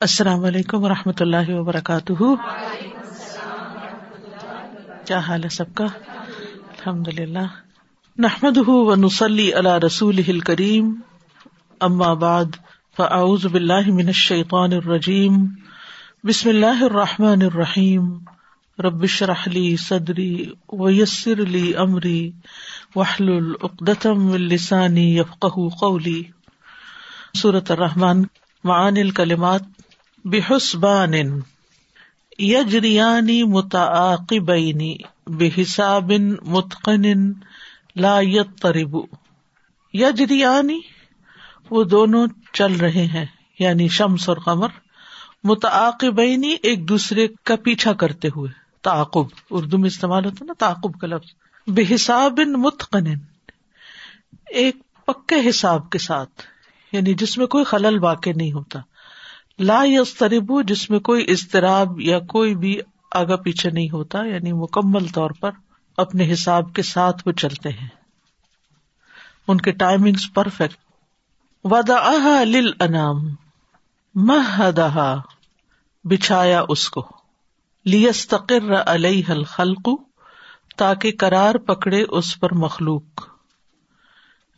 السلام علیکم و رحمۃ اللہ وبرکاتہ۔ کیا حال ہے سب کا؟ الحمد للہ نحمد و نسلی اللہ رسول کریم اما بعد، فاعوذ باللہ من الشیطان الرجیم۔ بسم اللہ الرحمٰن الرحیم۔ ربش رحلی صدری ویسر علی عمری وحل العقدم السانی یفق قولی۔ صورت الرحمٰن معان الکلمات۔ بحسبان یجریانی متعاقبینی بحساب متقن لا یضطرب. یجریانی وہ دونوں چل رہے ہیں یعنی شمس اور قمر. متعاقبینی ایک دوسرے کا پیچھا کرتے ہوئے. تعاقب، اردو میں استعمال ہوتا نا، تعاقب کا لفظ. بے حساب متقن، ایک پکے حساب کے ساتھ یعنی جس میں کوئی خلل واقع نہیں ہوتا. لا یسترب جس میں کوئی اضطراب یا کوئی بھی آگا پیچھے نہیں ہوتا یعنی مکمل طور پر اپنے حساب کے ساتھ وہ چلتے ہیں۔ ان کے ٹائمنگ پرفیکٹ ودا لل انام مہ بچھایا اس کو۔ لیستقر علیہ الخلق، تاکہ کرار پکڑے اس پر مخلوق۔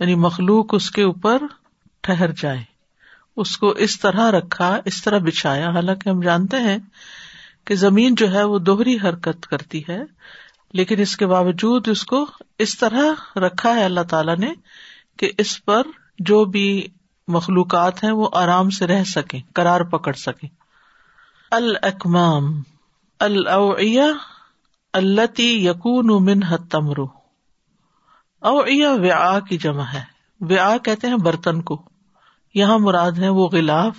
یعنی مخلوق اس کے اوپر ٹھہر جائے۔ اس کو اس طرح رکھا، اس طرح بچھایا۔ حالانکہ ہم جانتے ہیں کہ زمین جو ہے وہ دوہری حرکت کرتی ہے، لیکن اس کے باوجود اس کو اس طرح رکھا ہے اللہ تعالی نے کہ اس پر جو بھی مخلوقات ہیں وہ آرام سے رہ سکیں کرار پکڑ سکیں۔ الکمام الاوعیہ التی یقون من تمرو اوعیہ ویا کی جمع ہے۔ ویا کہتے ہیں برتن کو۔ یہاں مراد ہے وہ غلاف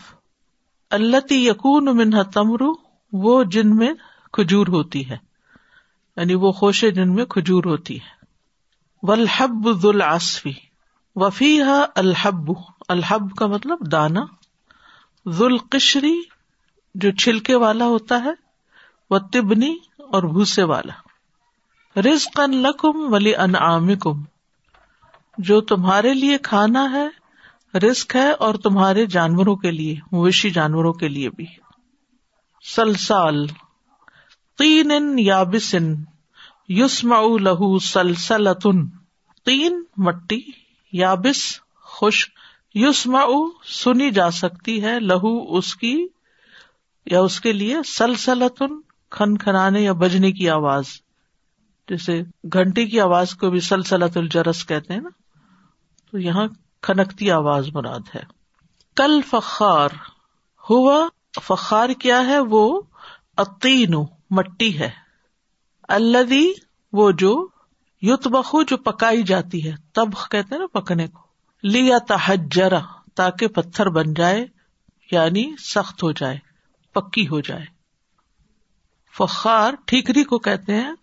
اللہ یقون منہ تمرو، وہ جن میں کھجور ہوتی ہے۔ یعنی وہ خوشے جن میں کھجور ہوتی ہے۔ ولحب ذوالعصفی وفی الحب الحب کا مطلب دانا۔ ذوالقشری جو چھلکے والا ہوتا ہے وہ تبنی اور بھوسے والا۔ رزق لکم ولی انعام جو تمہارے لیے کھانا ہے رسک ہے اور تمہارے جانوروں کے لیے، مویشی جانوروں کے لیے بھی۔ سلسال تین یابسن یوسم لہو سلسلتن۔ تین مٹی، یابس خوش یوسم سنی جا سکتی ہے، لہو اس کی یا اس کے لیے سلسلتن کھن کھنانے یا بجنے کی آواز۔ جیسے گھنٹی کی آواز کو بھی سلسلت الجرس کہتے ہیں نا۔ تو یہاں کھنکتی آواز مراد ہے۔ کل فخار ہوا، فخار کیا ہے؟ وہ اتین مٹی ہے۔ اللہ وہ جو یوت بخو جو پکائی جاتی ہے۔ تب کہتے ہیں نا پکنے کو۔ لیا تحجرا تاکہ پتھر بن جائے یعنی سخت ہو جائے، پکی ہو جائے۔ فخار ٹھیکری کو کہتے ہیں،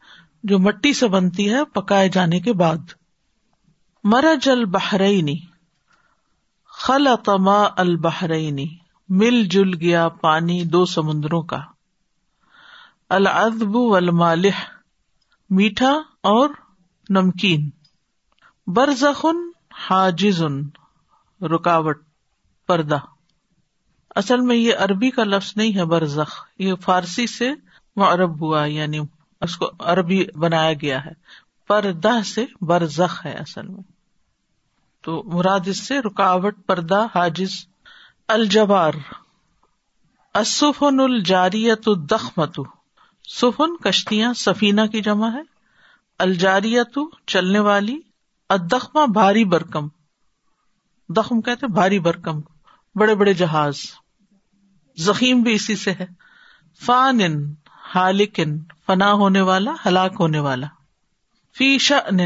جو مٹی سے بنتی ہے، پکائے جانے کے بعد۔ مرج البحرینی خل تما البحرینی، مل جل گیا پانی دو سمندروں کا۔ العذب والمالح، میٹھا اور نمکین۔ برزخن حاجزن، رکاوٹ، پردہ۔ اصل میں یہ عربی کا لفظ نہیں ہے برزخ، یہ فارسی سے معرب ہوا یعنی اس کو عربی بنایا گیا ہے۔ پردہ سے برزخ ہے اصل میں۔ تو مراد اس سے رکاوٹ، پردہ، حاجز الجبار السفن الجاریت الدخمت سفن کشتیاں، سفینہ کی جمع ہے۔ الجاریت چلنے والی ادخما بھاری برکم۔ دخم کہتے بھاری برکم، بڑے بڑے جہاز۔ زخیم بھی اسی سے ہے۔ فان ہالکن فنا ہونے والا، ہلاک ہونے والا۔ فی شن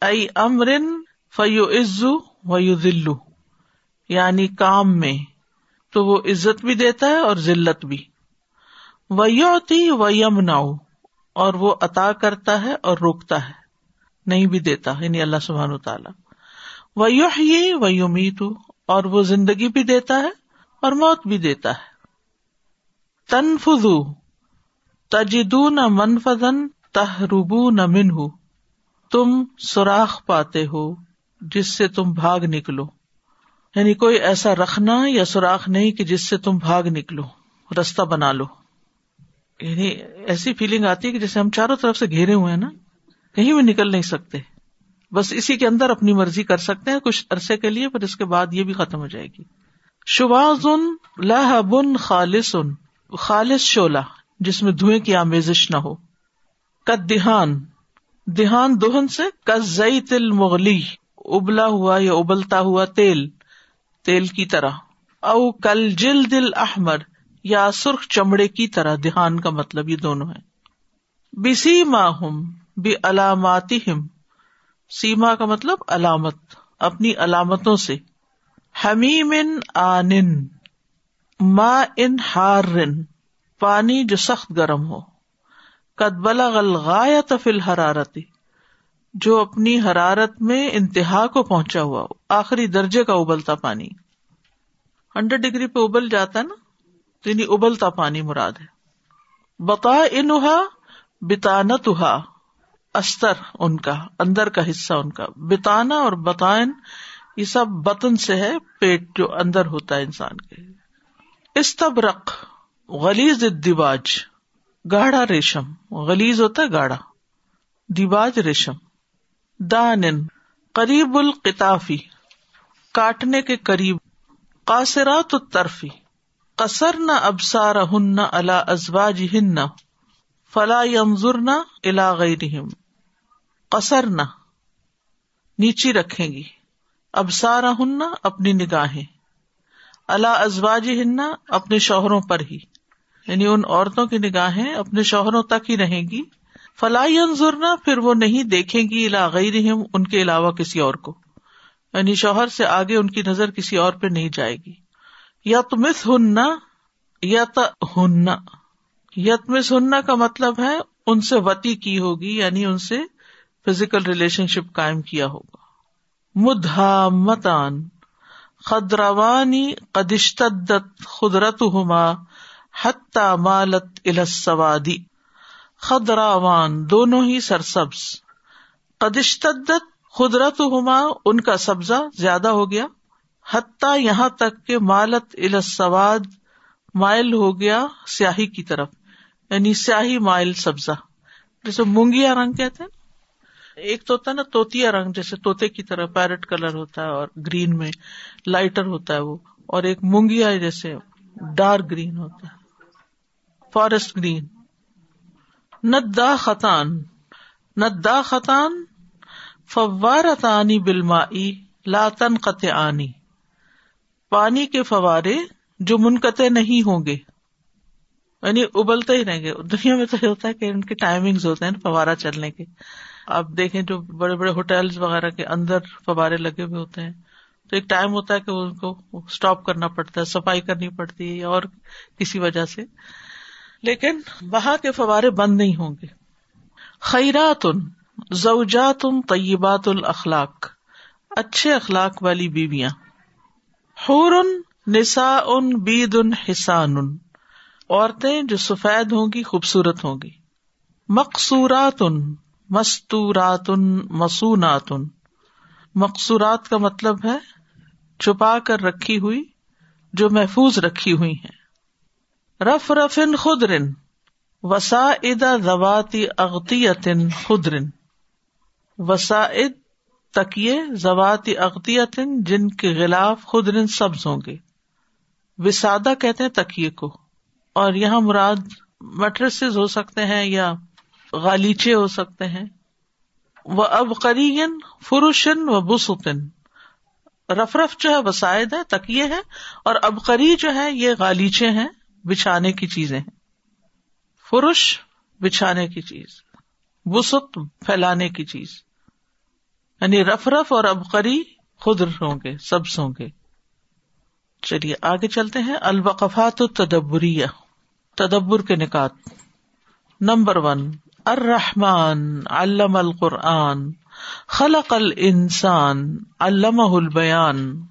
ائی امرن فیو عزو و یو ذلو یعنی کام میں تو وہ عزت بھی دیتا ہے اور ذلت بھی۔ ویوتی و یم اور وہ عطا کرتا ہے اور روکتا ہے، نہیں بھی دیتا یعنی اللہ سبحان تعالیٰ۔ ویو و یومیت اور وہ زندگی بھی دیتا ہے اور موت بھی دیتا ہے۔ تنفو تجدو نہ منفن تہربو نہ منہ تم سوراخ پاتے ہو۔ جس سے تم بھاگ نکلو۔ یعنی کوئی ایسا رکھنا یا سوراخ نہیں کہ جس سے تم بھاگ نکلو، رستہ بنا لو۔ یعنی ایسی فیلنگ آتی ہے کہ جیسے ہم چاروں طرف سے گھیرے ہوئے ہیں نا، کہیں بھی نکل نہیں سکتے۔ بس اسی کے اندر اپنی مرضی کر سکتے ہیں، کچھ عرصے کے لیے، پھر اس کے بعد یہ بھی ختم ہو جائے گی۔ شواز ان لہبن خالص ان خالص شولا جس میں دھوئیں کی آمیزش نہ ہو۔ کد دہان دہان دہن سے کزئی تل مغلی ابلا ہوا یا ابلتا ہوا تیل تیل کی طرح۔ او کل جل دل احمر یا سرخ چمڑے کی طرح۔ دہان کا مطلب یہ دونوں ہے بسی ماہم بھی علاماتی ہم سیما کا مطلب علامت، اپنی علامتوں سے۔ حمیم آن ما ان ہار پانی جو سخت گرم ہو۔ قد بلغ الغایت فی الحرارتی جو اپنی حرارت میں انتہا کو پہنچا ہوا ہو۔ آخری درجے کا ابلتا پانی۔ ہنڈریڈ ڈگری پہ ابل جاتا ہے نا؟ تو یعنی ابلتا پانی مراد ہے۔ بتا انہا بتانت استر ان کا، اندر کا حصہ ان کا۔ بتانا اور بتائن یہ سب بتن سے ہے، پیٹ جو اندر ہوتا ہے انسان کے۔ استبرق غلیز دیواج گاڑا ریشم۔ غلیز ہوتا ہے گاڑا دیواج ریشم۔ دان قریب القتافی کاٹنے کے قریب، قاصرات الطرفی قصر نہ ابسار ہن اللہ ازواج ہن فلا یمزر نہ الا غیرہم قصر نہ نیچی رکھیں گی ابسارا ہننا اپنی نگاہیں اللہ ازواج ہننا اپنے شوہروں پر ہی یعنی ان عورتوں کی نگاہیں اپنے شوہروں تک ہی رہیں گی فلائی انضرنا پھر وہ نہیں دیکھیں گی غیر ان کے علاوہ کسی اور کو۔ یعنی شوہر سے آگے ان کی نظر کسی اور پہ نہیں جائے گی۔ یا تمس ہننا یا ہننا یتمس ہننا کا مطلب ہے، ان سے وتی کی ہوگی یعنی ان سے فزیکل ریلیشن شپ قائم کیا ہوگا۔ مدھا متان خدروانی قدشت خدرت ہما حتہ مالت السوادی خدراوان، دونوں ہی سرسبز۔ قدشت خدرت ہما ان کا سبزہ زیادہ ہو گیا۔ حتیٰ یہاں تک کہ مالت السواد، مائل ہو گیا سیاہی کی طرف۔ یعنی سیاہی مائل سبزہ۔ جیسے مونگیا رنگ کہتے ہیں۔ ایک تو ہوتا ہے نا توتیا رنگ، جیسے توتے کی طرح پیرٹ کلر ہوتا ہے اور گرین میں لائٹر ہوتا ہے وہ۔ اور ایک مونگیا جیسے ڈارک گرین ہوتا ہے۔ Forest green. ندا خطان ندا خطان فوارتانی بلمائی لاتن قط آنی پانی کے فوارے جو منقطع نہیں ہوں گے. یعنی ابلتے ہی رہیں گے. دنیا میں تو یہ ہوتا ہے کہ ان کے ٹائمنگ ہوتے ہیں فوارا چلنے کے. آپ دیکھیں جو بڑے بڑے ہوٹل وغیرہ کے اندر فوارے لگے ہوئے ہوتے ہیں، تو ایک ٹائم ہوتا ہے کہ ان کو اسٹاپ کرنا پڑتا ہے، صفائی کرنی پڑتی ہے اور کسی وجہ سے. لیکن وہاں کے فوارے بند نہیں ہوں گے۔ خیرات ان زوجات ان طیبات الخلاق اچھے اخلاق والی بیویاں۔ حور ان نسا ان بید ان حسان عورتیں جو سفید ہوں گی، خوبصورت ہوں گی۔ مقصورات ان مستورات مسونات مقصورات کا مطلب ہے، چھپا کر رکھی ہوئی، جو محفوظ رکھی ہوئی ہیں۔ رف رفن خدرن، وسائد زواتی اغتیتن خدرن۔ وسائد تکیے زواتی اغتیتن جن کے غلاف خدرن سبز ہوں گے۔ وسادہ کہتے ہیں تکیے کو۔ اور یہاں مراد میٹرس ہو سکتے ہیں یا غالیچے ہو سکتے ہیں۔ وہ اب قرین فروشن و بسن رف رف جو ہے وسائد ہے، تکیے ہے اور ابقری جو ہے یہ غالیچے ہیں۔ بچھانے کی چیزیں ہیں۔ فرش بچھانے کی چیز بسط پھیلانے کی چیز۔ یعنی رف رف اور ابقری خود ہوں گے، سبز ہوں گے۔ چلیے، آگے چلتے ہیں۔ البقفات تدبریہ تدبر کے نکات۔ نمبر ون، الرحمن علم القرآن، خلق الانسان، علمه البیان۔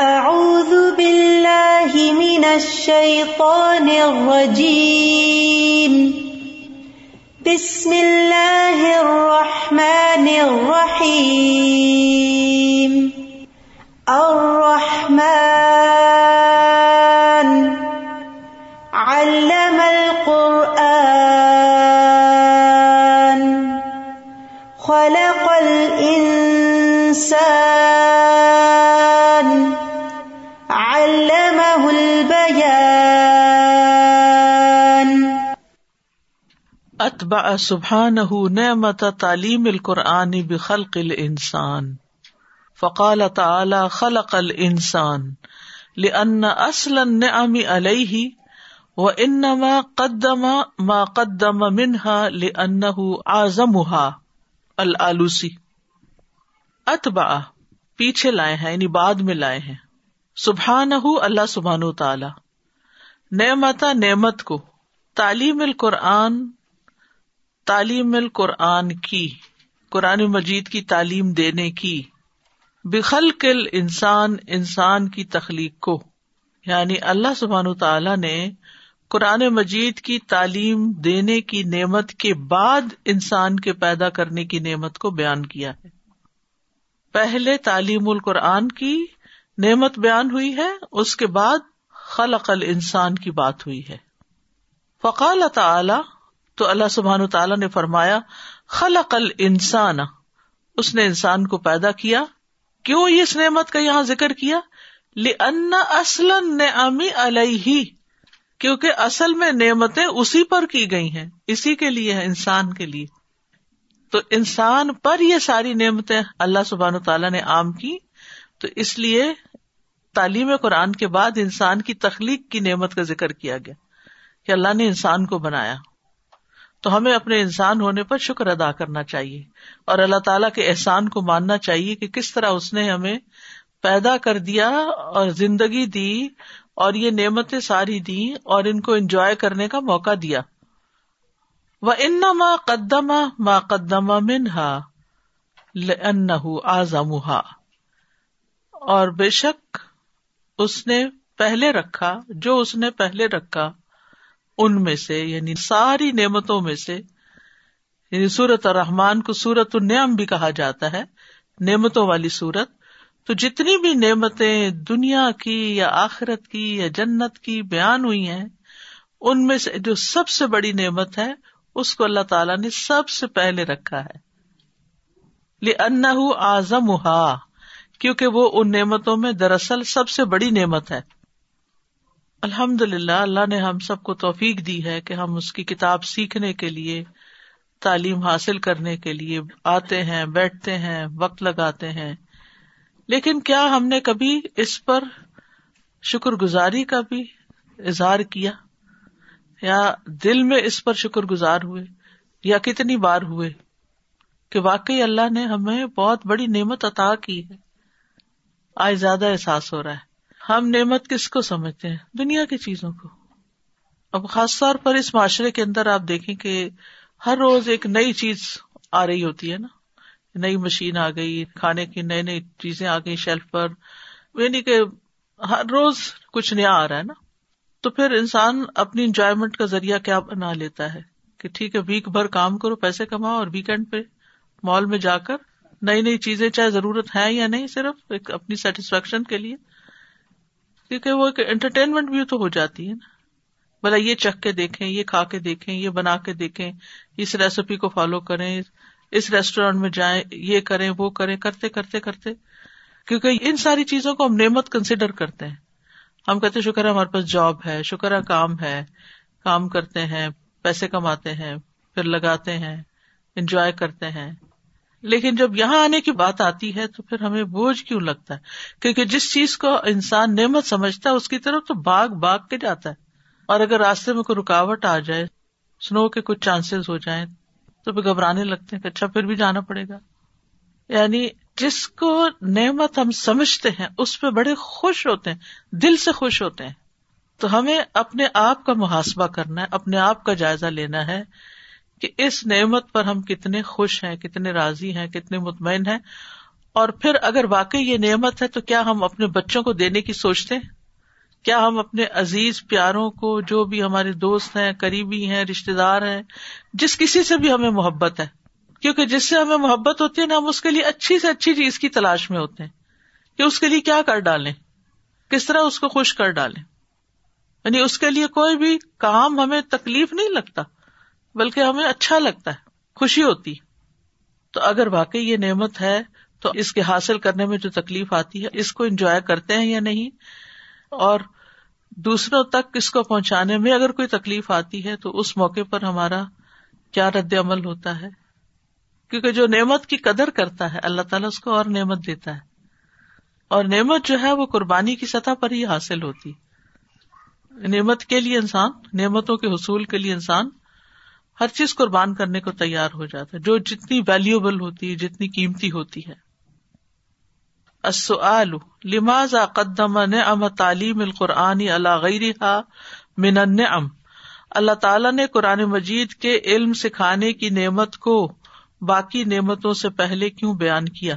اعوذ باللہ من الشیطان الرجیم بسم اللہ الرحمن الرحیم الرحمن علم اتبع سبحانه نعمت تعلیم القرآن بخلق الانسان۔ فقال تعالی خلق الانسان لأن اصل النعم علیہ و انما قدم ما قدم منها لأنه اعظمها الالوسی اتبع، پیچھے لائے ہیں یعنی بعد میں لائے ہیں۔ سبحانہ اللہ سبحان تعالی نعمتا نعمت کو تعلیم القرآن تعلیم القرآن کی، قرآن مجید کی تعلیم دینے کی بخل کل انسان انسان کی تخلیق کو۔ یعنی اللہ سبحان تعالی نے قرآن مجید کی تعلیم دینے کی نعمت کے بعد انسان کے پیدا کرنے کی نعمت کو بیان کیا ہے۔ پہلے تعلیم القرآن کی نعمت بیان ہوئی ہے، اس کے بعد خلق ال انسان کی بات ہوئی ہے۔ فقال تعالی تو اللہ سبحان تعالیٰ نے فرمایا، خلق ال انسان اس نے انسان کو پیدا کیا۔ کیوں اس نعمت کا یہاں ذکر کیا؟ اصل نعمی علیہ کیونکہ اصل میں نعمتیں اسی پر کی گئی ہیں۔ اسی کے لیے ہے انسان کے لیے۔ تو انسان پر یہ ساری نعمتیں اللہ سبحان تعالیٰ نے عام کی۔ تو اس لیے تعلیم قرآن کے بعد انسان کی تخلیق کی نعمت کا ذکر کیا گیا کہ اللہ نے انسان کو بنایا۔ تو ہمیں اپنے انسان ہونے پر شکر ادا کرنا چاہیے اور اللہ تعالیٰ کے احسان کو ماننا چاہیے کہ کس طرح اس نے ہمیں پیدا کر دیا اور زندگی دی اور یہ نعمتیں ساری دی اور ان کو انجوائے کرنے کا موقع دیا۔ وہ ان ماں قدما ماں قدما منہا آزمہ اور بے شک اس نے پہلے رکھا، جو اس نے پہلے رکھا ان میں سے یعنی ساری نعمتوں میں سے یعنی سورت اور رحمان کو سورت النعم بھی کہا جاتا ہے، نعمتوں والی سورت۔ تو جتنی بھی نعمتیں دنیا کی یا آخرت کی یا جنت کی بیان ہوئی ہیں، ان میں سے جو سب سے بڑی نعمت ہے، اس کو اللہ تعالیٰ نے سب سے پہلے رکھا ہے۔ ان آزم کیونکہ وہ ان نعمتوں میں دراصل سب سے بڑی نعمت ہے۔ الحمد للہ اللہ نے ہم سب کو توفیق دی ہے کہ ہم اس کی کتاب سیکھنے کے لیے، تعلیم حاصل کرنے کے لیے آتے ہیں، بیٹھتے ہیں، وقت لگاتے ہیں۔ لیکن کیا ہم نے کبھی اس پر شکر گزاری کا بھی اظہار کیا؟ یا دل میں اس پر شکر گزار ہوئے؟ یا کتنی بار ہوئے کہ واقعی اللہ نے ہمیں بہت بڑی نعمت عطا کی ہے؟ آج زیادہ احساس ہو رہا ہے۔ ہم نعمت کس کو سمجھتے ہیں؟ دنیا کی چیزوں کو۔ اب خاص طور پر اس معاشرے کے اندر آپ دیکھیں کہ ہر روز ایک نئی چیز آ رہی ہوتی ہے نا۔ نئی مشین آ گئی، کھانے کی نئی نئی چیزیں آ گئی شیلف پر۔ یعنی کہ ہر روز کچھ نیا آ رہا ہے نا۔ تو پھر انسان اپنی انجوائےمنٹ کا ذریعہ کیا بنا لیتا ہے؟ کہ ٹھیک ہے ویک بھر کام کرو، پیسے کماؤ اور ویکینڈ پہ مال میں جا کر نئی نئی چیزیں، چاہے ضرورت ہے یا نہیں، صرف ایک اپنی سیٹسفیکشن کے لیے۔ کیونکہ وہ ایک انٹرٹینمنٹ بھی تو ہو جاتی ہے نا۔ بلا یہ چکھ کے دیکھیں، یہ کھا کے دیکھیں، یہ بنا کے دیکھیں، اس ریسیپی کو فالو کریں، اس ریسٹورینٹ میں جائیں، یہ کریں، وہ کریں، کرتے کرتے کرتے۔ کیونکہ ان ساری چیزوں کو ہم نعمت کنسیڈر کرتے ہیں۔ ہم کہتے شکر ہے ہمارے پاس جاب ہے شکر ہے کام ہے، کام کرتے ہیں، پیسے کماتے ہیں، پھر لگاتے ہیں انجوائے کرتے ہیں۔ لیکن جب یہاں آنے کی بات آتی ہے تو پھر ہمیں بوجھ کیوں لگتا ہے؟ کیونکہ جس چیز کو انسان نعمت سمجھتا ہے، اس کی طرف تو باغ باغ کے جاتا ہے۔ اور اگر راستے میں کوئی رکاوٹ آ جائے، سنو کے کچھ چانسز ہو جائیں، تو پھر گھبرانے لگتے ہیں کہ اچھا پھر بھی جانا پڑے گا۔ یعنی جس کو نعمت ہم سمجھتے ہیں، اس پہ بڑے خوش ہوتے ہیں، دل سے خوش ہوتے ہیں۔ تو ہمیں اپنے آپ کا محاسبہ کرنا ہے، اپنے آپ کا جائزہ لینا ہے۔ کہ اس نعمت پر ہم کتنے خوش ہیں، کتنے راضی ہیں، کتنے مطمئن ہیں۔ اور پھر اگر واقعی یہ نعمت ہے تو کیا ہم اپنے بچوں کو دینے کی سوچتے ہیں؟ کیا ہم اپنے عزیز پیاروں کو جو بھی ہمارے دوست ہیں، قریبی ہیں رشتے دار ہیں، جس کسی سے بھی ہمیں محبت ہے؟ کیونکہ جس سے ہمیں محبت ہوتی ہے نا، ہم اس کے لیے اچھی سے اچھی چیز کی تلاش میں ہوتے ہیں کہ اس کے لیے کیا کر ڈالیں؟ کس طرح اس کو خوش کر ڈالیں؟ یعنی اس کے لیے کوئی بھی کام ہمیں تکلیف نہیں لگتا۔ بلکہ ہمیں اچھا لگتا ہے، خوشی ہوتی تو اگر واقعی یہ نعمت ہے، تو اس کے حاصل کرنے میں جو تکلیف آتی ہے، اس کو انجوائے کرتے ہیں یا نہیں؟ اور دوسروں تک اس کو پہنچانے میں اگر کوئی تکلیف آتی ہے، تو اس موقع پر ہمارا کیا رد عمل ہوتا ہے؟ کیونکہ جو نعمت کی قدر کرتا ہے، اللہ تعالیٰ اس کو اور نعمت دیتا ہے۔ اور نعمت جو ہے، وہ قربانی کی سطح پر ہی حاصل ہوتی۔ نعمت کے لیے انسان، نعمتوں کے حصول کے لیے انسان ہر چیز قربان کرنے کو تیار ہو جاتا ہے، جو جتنی ویلوبل ہوتی ہے، جتنی قیمتی ہوتی ہے۔ لماذا قدم نعم تعلیم القرآن من النعم؟ اللہ تعالیٰ نے قرآن مجید کے علم سکھانے کی نعمت کو باقی نعمتوں سے پہلے کیوں بیان کیا؟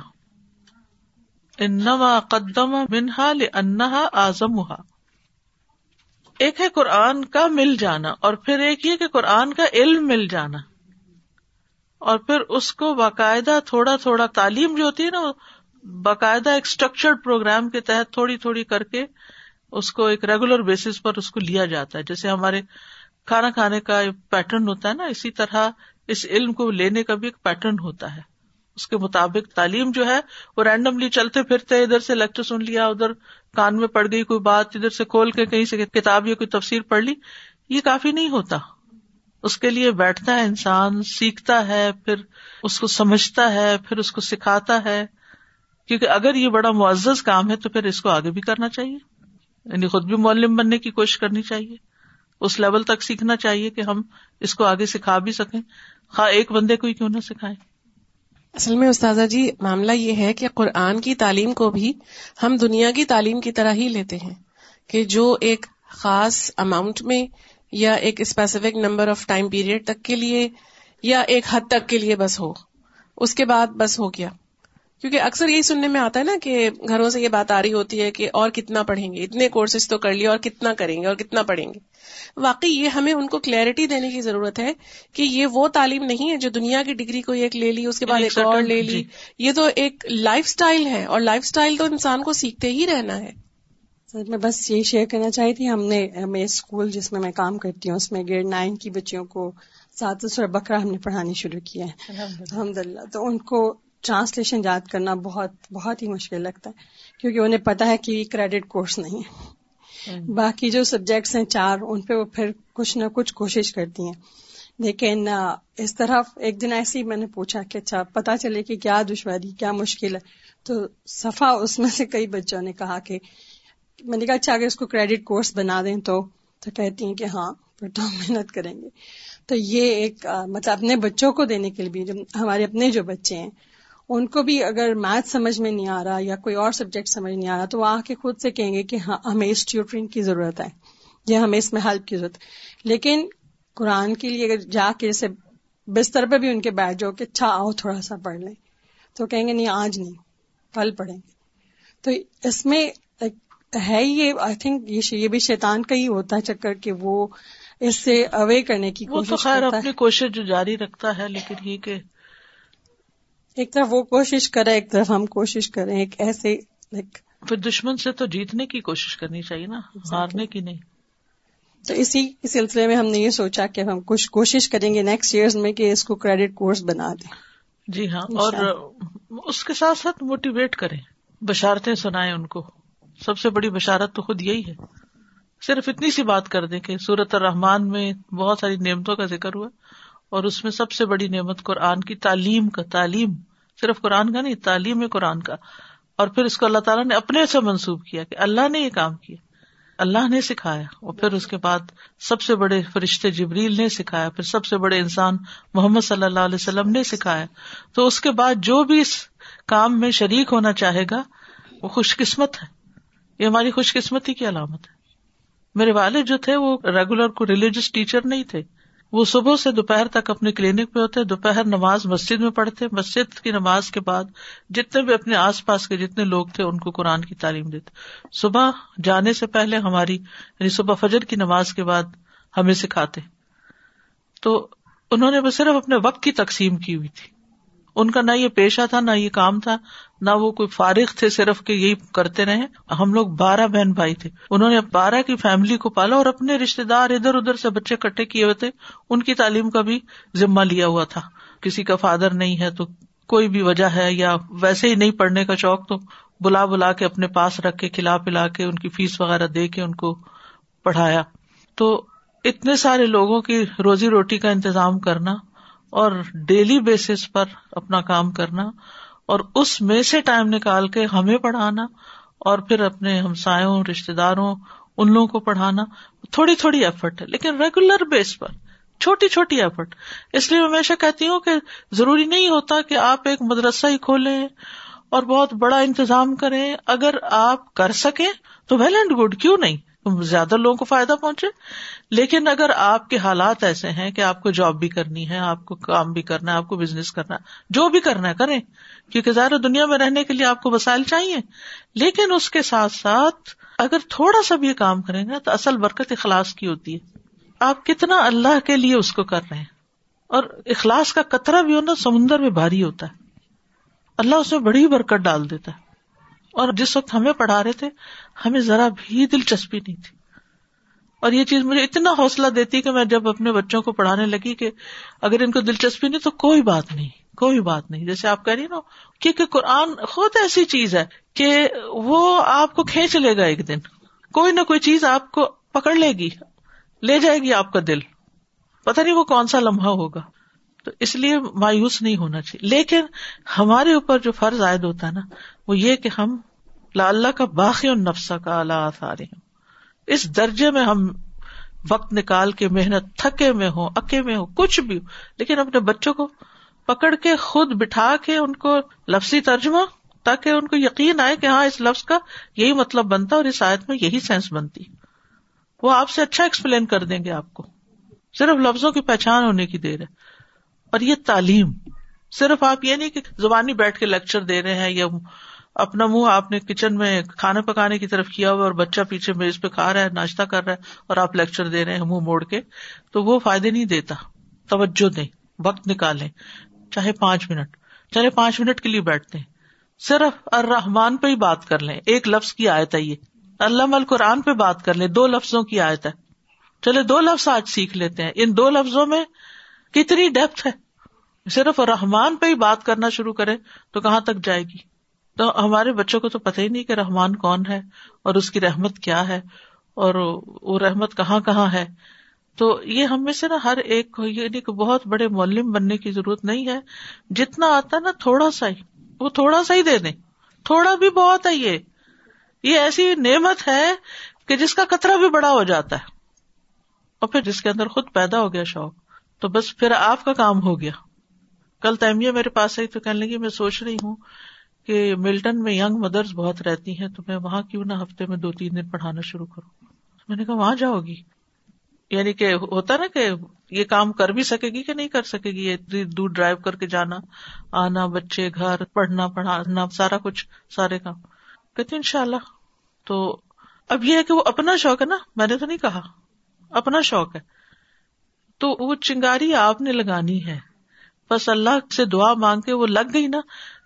انما قدم منہا لانہا اعظمها ایک ہے قرآن کا مل جانا اور پھر ایک یہ کہ قرآن کا علم مل جانا اور پھر اس کو باقاعدہ تھوڑا تھوڑا تعلیم جو ہوتی ہے نا، باقاعدہ ایک اسٹرکچرڈ پروگرام کے تحت تھوڑی تھوڑی کر کے اس کو ایک ریگولر بیسس پر اس کو لیا جاتا ہے۔ جیسے ہمارے کھانا کھانے کا پیٹرن ہوتا ہے نا، اسی طرح اس علم کو لینے کا بھی ایک پیٹرن ہوتا ہے۔ اس کے مطابق تعلیم جو ہے وہ رینڈملی چلتے پھرتے ادھر سے لیکچر سن لیا، ادھر کان میں پڑ گئی کوئی بات، ادھر سے کھول کے کہیں سے کتاب یا کوئی تفسیر پڑھ لی۔ یہ کافی نہیں ہوتا۔ اس کے لیے بیٹھتا ہے انسان، سیکھتا ہے، پھر اس کو سمجھتا ہے، پھر اس کو سکھاتا ہے۔ کیونکہ اگر یہ بڑا معزز کام ہے تو پھر اس کو آگے بھی کرنا چاہیے۔ یعنی خود بھی معلم بننے کی کوشش کرنی چاہیے۔ اس لیول تک سیکھنا چاہیے کہ ہم اس کو آگے سکھا بھی سکیں۔ خا ایک بندے کو ہی کیوں نہ سکھائیں۔ اصل میں استاذہ جی معاملہ یہ ہے کہ قرآن کی تعلیم کو بھی ہم دنیا کی تعلیم کی طرح ہی لیتے ہیں کہ جو ایک خاص اماؤنٹ میں یا ایک specific number of time period تک کے لیے یا ایک حد تک کے لیے بس ہو۔ اس کے بعد بس ہو گیا۔ کیونکہ اکثر یہی سننے میں آتا ہے نا کہ گھروں سے یہ بات آ رہی ہوتی ہے کہ اور کتنا پڑھیں گے اتنے کورسز تو کر لیے اور کتنا کریں گے اور کتنا پڑھیں گے۔ واقعی یہ ہمیں ان کو کلیئرٹی دینے کی ضرورت ہے کہ یہ وہ تعلیم نہیں ہے جو دنیا کی ڈگری کو ایک لے لی اس کے بعد ایک اور لے لی۔ جی۔ یہ تو ایک لائف اسٹائل ہے اور لائف اسٹائل تو انسان کو سیکھتے ہی رہنا ہے۔ سر میں بس یہی شیئر کرنا چاہی تھی ہم نے میں اسکول جس میں میں کام کرتی ہوں اس میں گریڈ نائن کی بچیوں کو سات سو بکرا ہم نے پڑھانی شروع کیا ہے۔ الحمد للہ تو ان کو ٹرانسلیشن یاد کرنا بہت بہت ہی مشکل لگتا ہے کیونکہ انہیں پتا ہے کہ کریڈٹ کورس نہیں ہے۔ باقی جو سبجیکٹس ہیں چار ان پہ وہ پھر کچھ نہ کچھ کوشش کرتی ہیں۔ لیکن اس طرح ایک دن ایسے ہی میں نے پوچھا کہ اچھا پتا چلے کہ کیا دشواری کیا مشکل ہے۔ تو صفا اس میں سے کئی بچوں نے کہا کہ میں نے کہا اچھا اگر اس کو کریڈٹ کورس بنا دیں تو تو کہتی ہیں کہ ہاں پھر تو محنت کریں گے۔ تو یہ ایک مطلب اپنے بچوں کو دینے کے لیے بھی ہمارے اپنے جو بچے ہیں ان کو بھی اگر میتھ سمجھ میں نہیں آ رہا یا کوئی اور سبجیکٹ سمجھ نہیں آ رہا تو وہ آ کے خود سے کہیں گے کہ ہاں ہمیں اس ٹیوٹرنگ کی ضرورت ہے یا ہمیں اس میں ہیلپ کی ضرورت لیکن قرآن کے لیے اگر جا کے جیسے بستر پہ بھی ان کے بیٹھ جاؤ کہ اچھا آؤ تھوڑا سا پڑھ لیں۔ تو کہیں گے نہیں آج نہیں کل پڑھیں گے۔ تو اس میں ہے یہ آئی تھنک یہ بھی شیطان کا ہی ہوتا ہے چکر کہ وہ اس سے اوے کرنے کی کوشش اپنی کوشش جو جاری رکھتا ہے لیکن یہ کہ ایک طرف وہ کوشش کرے ایک طرف ہم کوشش کریں ایک ایسے پھر دشمن سے تو جیتنے کی کوشش کرنی چاہیے نا ہارنے کی نہیں۔ تو اسی سلسلے میں ہم نے یہ سوچا کہ ہم کچھ کوشش کریں گے نیکسٹ ایئر میں کہ اس کو کریڈٹ کورس بنا دیں۔ جی ہاں اور اس کے ساتھ ساتھ موٹیویٹ کریں بشارتیں سنائیں ان کو۔ سب سے بڑی بشارت تو خود یہی ہے۔ صرف اتنی سی بات کر دیں کہ سورت الرحمان میں بہت ساری نعمتوں کا ذکر ہوا۔ اور اس میں سب سے بڑی نعمت قرآن کی تعلیم کا، تعلیم صرف قرآن کا نہیں، تعلیم ہے قرآن کا۔ اور پھر اس کو اللہ تعالیٰ نے اپنے سے منسوب کیا کہ اللہ نے یہ کام کیا۔ اللہ نے سکھایا۔ اور پھر اس کے بعد سب سے بڑے فرشتے جبریل نے سکھایا۔ پھر سب سے بڑے انسان محمد صلی اللہ علیہ وسلم نے سکھایا۔ تو اس کے بعد جو بھی اس کام میں شریک ہونا چاہے گا، وہ خوش قسمت ہے۔ یہ ہماری خوش قسمتی کی علامت ہے۔ میرے والد جو تھے، وہ ریگولر کو ریلیجس ٹیچر نہیں تھے۔ وہ صبح سے دوپہر تک اپنے کلینک پہ ہوتے، دوپہر نماز مسجد میں پڑھتے، مسجد کی نماز کے بعد جتنے بھی اپنے آس پاس کے جتنے لوگ تھے ان کو قرآن کی تعلیم دیتے۔ صبح جانے سے پہلے ہماری یعنی صبح فجر کی نماز کے بعد ہمیں سکھاتے۔ تو انہوں نے صرف اپنے وقت کی تقسیم کی ہوئی تھی۔ ان کا نہ یہ پیشہ تھا، نہ یہ کام تھا، نہ وہ کوئی فارغ تھے، صرف کہ یہی کرتے رہے۔ ہم لوگ بارہ بہن بھائی تھے۔ انہوں نے بارہ کی فیملی کو پالا اور اپنے رشتے دار ادھر ادھر سے بچے کٹھے کیے ہوئے تھے۔ ان کی تعلیم کا بھی ذمہ لیا ہوا تھا۔ کسی کا فادر نہیں ہے تو کوئی بھی وجہ ہے یا ویسے ہی نہیں پڑھنے کا شوق تو بلا بلا کے اپنے پاس رکھ کے کھلا پلا کے ان کی فیس وغیرہ دے کے ان کو پڑھایا۔ تو اتنے سارے لوگوں کی روزی روٹی کا انتظام کرنا اور ڈیلی بیسس پر اپنا کام کرنا اور اس میں سے ٹائم نکال کے ہمیں پڑھانا اور پھر اپنے ہمسایوں رشتے داروں ان لوگوں کو پڑھانا، تھوڑی تھوڑی ایفرٹ ہے، لیکن ریگولر بیس پر، چھوٹی چھوٹی ایفرٹ اس لیے میں ہمیشہ کہتی ہوں کہ ضروری نہیں ہوتا کہ آپ ایک مدرسہ ہی کھولیں اور بہت بڑا انتظام کریں۔ اگر آپ کر سکیں تو ویل اینڈ گڈ کیوں نہیں؟ زیادہ لوگوں کو فائدہ پہنچے۔ لیکن اگر آپ کے حالات ایسے ہیں کہ آپ کو جاب بھی کرنی ہے، آپ کو کام بھی کرنا ہے، آپ کو بزنس کرنا ہے، جو بھی کرنا ہے کریں۔ کیونکہ ظاہر دنیا میں رہنے کے لیے آپ کو وسائل چاہیے۔ لیکن اس کے ساتھ ساتھ اگر تھوڑا سا بھی کام کریں گے تو اصل برکت اخلاص کی ہوتی ہے۔ آپ کتنا اللہ کے لیے اس کو کر رہے ہیں۔ اور اخلاص کا قطرہ بھی ہونا سمندر میں بھاری ہوتا ہے۔ اللہ اس میں بڑی برکت ڈال دیتا ہے۔ اور جس وقت ہمیں پڑھا رہے تھے، ہمیں ذرا بھی دلچسپی نہیں تھی۔ اور یہ چیز مجھے اتنا حوصلہ دیتی کہ میں جب اپنے بچوں کو پڑھانے لگی کہ اگر ان کو دلچسپی نہیں تو کوئی بات نہیں، کوئی بات نہیں۔ جیسے آپ کہہ رہی نا، کیونکہ قرآن خود ایسی چیز ہے کہ وہ آپ کو کھینچ لے گا ایک دن۔ کوئی نہ کوئی چیز آپ کو پکڑ لے گی، لے جائے گی آپ کا دل۔ پتا نہیں وہ کون سا لمحہ ہوگا۔ تو اس لیے مایوس نہیں ہونا چاہیے۔ لیکن ہمارے اوپر جو فرض عائد ہوتا ہے نا وہ یہ کہ ہم اللہ کا باقی اور نفسا کا اللہ آسارے اس درجے میں ہم وقت نکال کے محنت، تھکے میں ہو اکے میں ہو کچھ بھی ہو لیکن اپنے بچوں کو پکڑ کے خود بٹھا کے ان کو لفظی ترجمہ تاکہ ان کو یقین آئے کہ ہاں اس لفظ کا یہی مطلب بنتا اور اس آیت میں یہی سینس بنتی۔ وہ آپ سے اچھا ایکسپلین کر دیں گے آپ کو۔ صرف لفظوں کی پہچان ہونے کی دیر ہے۔ اور یہ تعلیم، صرف آپ یہ نہیں کہ زبانی بیٹھ کے لیکچر دے رہے ہیں یا اپنا منہ آپ نے کچن میں کھانا پکانے کی طرف کیا ہوا اور بچہ پیچھے میز پہ کھا رہا ہے، ناشتہ کر رہا ہے اور آپ لیکچر دے رہے ہیں منہ موڑ کے، تو وہ فائدے نہیں دیتا۔ توجہ دیں، وقت نکالیں۔ چاہے پانچ منٹ، چاہے پانچ منٹ کے لیے بیٹھتے ہیں۔ صرف الرحمان پہ ہی بات کر لیں۔ ایک لفظ کی آیت ہے یہ۔ اللہ قرآن پہ بات کر لیں۔ دو لفظوں کی آیت ہے۔ چلے، دو لفظ آج سیکھ لیتے ہیں۔ ان دو لفظوں میں کتنی ڈیپتھ ہے۔ صرف رحمان پہ ہی بات کرنا شروع کرے تو کہاں تک جائے گی؟ تو ہمارے بچوں کو تو پتہ ہی نہیں کہ رحمان کون ہے اور اس کی رحمت کیا ہے اور وہ رحمت کہاں کہاں ہے۔ تو یہ ہم میں سے نا ہر ایک کو یعنی کہ بہت بڑے مولم بننے کی ضرورت نہیں ہے۔ جتنا آتا نا تھوڑا سا ہی، وہ تھوڑا سا ہی دے دیں۔ تھوڑا بھی بہت ہے یہ۔ یہ ایسی نعمت ہے کہ جس کا قطرہ بھی بڑا ہو جاتا ہے۔ اور پھر جس کے اندر خود پیدا ہو گیا شوق، تو بس پھر آپ کا کام ہو گیا۔ کل تیمیہ میرے پاس آئی تو کہنے لگی، میں سوچ رہی ہوں کہ ملٹن میں یگ مدرس بہت رہتی ہیں تو میں وہاں کیوں نہ ہفتے میں دو تین دن پڑھانا شروع کروں؟ میں نے کہا، وہاں جاؤ گی؟ یعنی کہ ہوتا نا کہ یہ کام کر بھی سکے گی کہ نہیں کر سکے گی؟ یہ دور ڈرائیو کر کے جانا، آنا، بچے، گھر، پڑھنا، پڑھانا، سارا کچھ، سارے کام۔ کہتے ان شاء اللہ تو اب یہ ہے کہ وہ اپنا شوق ہے نا؟ میں نے تو نہیں کہا۔ اپنا شوق ہے۔ تو وہ چنگاری آپ نے لگانی ہے۔ بس اللہ سے دعا مانگ کے وہ لگ گئی نا۔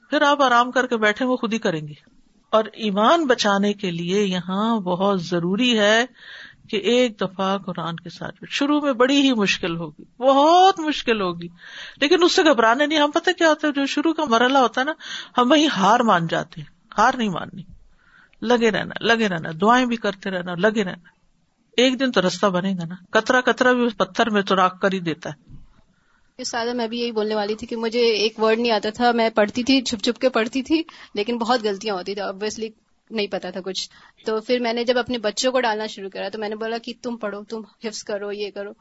پھر آپ آرام کر کے بیٹھے، وہ خود ہی کریں گے۔ اور ایمان بچانے کے لیے یہاں بہت ضروری ہے کہ ایک دفعہ قرآن کے ساتھ شروع میں بڑی ہی مشکل ہوگی، بہت مشکل ہوگی۔ لیکن اس سے گھبرانے نہیں، ہم پتہ کیا ہوتا ہے، جو شروع کا مرحلہ ہوتا ہے نا، ہم وہی ہار مان جاتے ہیں۔ ہار نہیں ماننی۔ لگے رہنا لگے رہنا، دعائیں بھی کرتے رہنا، لگے رہنا۔ ایک دن تو رستہ بنے گا نا۔ کترا کترا بھی پتھر میں تو راک کر ہی دیتا ہے۔ سادہ میں بھی یہی بولنے والی تھی کہ مجھے ایک ورڈ نہیں آتا تھا میں پڑھتی تھی چھپ چھپ کے پڑھتی تھی لیکن بہت غلطیاں ہوتی تھی ابویسلی نہیں پتا تھا کچھ۔ تو پھر میں نے جب اپنے بچوں کو ڈالنا شروع کرا تو میں نے بولا کہ تم پڑھو تم حفظ کرو یہ کرو۔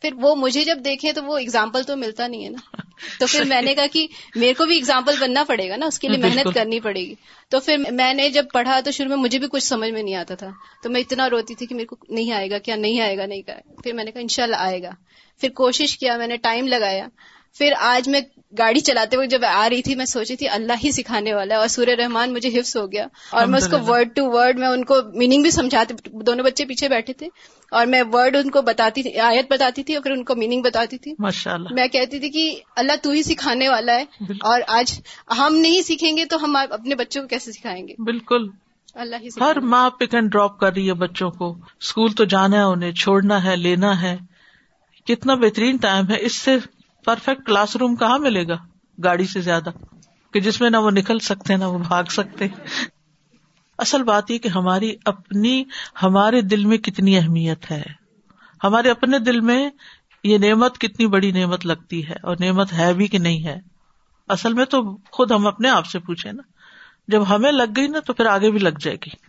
پھر وہ مجھے جب دیکھے تو وہ اگزامپل تو ملتا نہیں ہے نا۔ تو پھر میں نے کہا کہ میرے کو بھی اگزامپل بننا پڑے گا نا اس کے لیے محنت کرنی پڑے گی۔ تو پھر میں نے جب پڑھا تو شروع میں مجھے بھی کچھ سمجھ میں نہیں آتا تھا۔ تو میں اتنا روتی تھی کہ میرے کو نہیں آئے گا کیا نہیں آئے گا نہیں کہا پھر میں نے کہا ان آئے گا۔ پھر کوشش کیا میں نے ٹائم لگایا۔ پھر آج میں گاڑی چلاتے وقت جب آ رہی تھی میں سوچی تھی اللہ ہی سکھانے والا ہے اور سورہ رحمان مجھے حفظ ہو گیا۔ اور میں اس کو ورڈ ٹو ورڈ میں ان کو میننگ بھی سمجھاتی دونوں بچے پیچھے بیٹھے تھے۔ اور میں ورڈ ان کو بتاتی تھی آیت بتاتی تھی اور پھر ان کو میننگ بتاتی تھی۔ ماشاء اللہ میں کہتی تھی کہ اللہ تو ہی سکھانے والا ہے۔ اور آج ہم نہیں سیکھیں گے تو ہم اپنے بچوں کو کیسے سکھائیں گے؟ بالکل۔ اللہ ہی ہر ماں پک اینڈ ڈراپ کر رہی ہے بچوں کو۔ اسکول تو جانا ہے انہیں چھوڑنا ہے لینا ہے۔ کتنا بہترین ٹائم ہے، اس سے پرفیکٹ کلاس روم کہاں ملے گا؟ گاڑی سے زیادہ۔ کہ جس میں نہ وہ نکل سکتے، نہ وہ بھاگ سکتے۔ اصل بات یہ کہ ہماری اپنی، ہمارے دل میں کتنی اہمیت ہے۔ ہمارے اپنے دل میں یہ نعمت کتنی بڑی نعمت لگتی ہے اور نعمت ہے بھی کہ نہیں ہے۔ اصل میں تو خود ہم اپنے آپ سے پوچھے نا۔ جب ہمیں لگ گئی نا تو پھر آگے بھی لگ جائے گی۔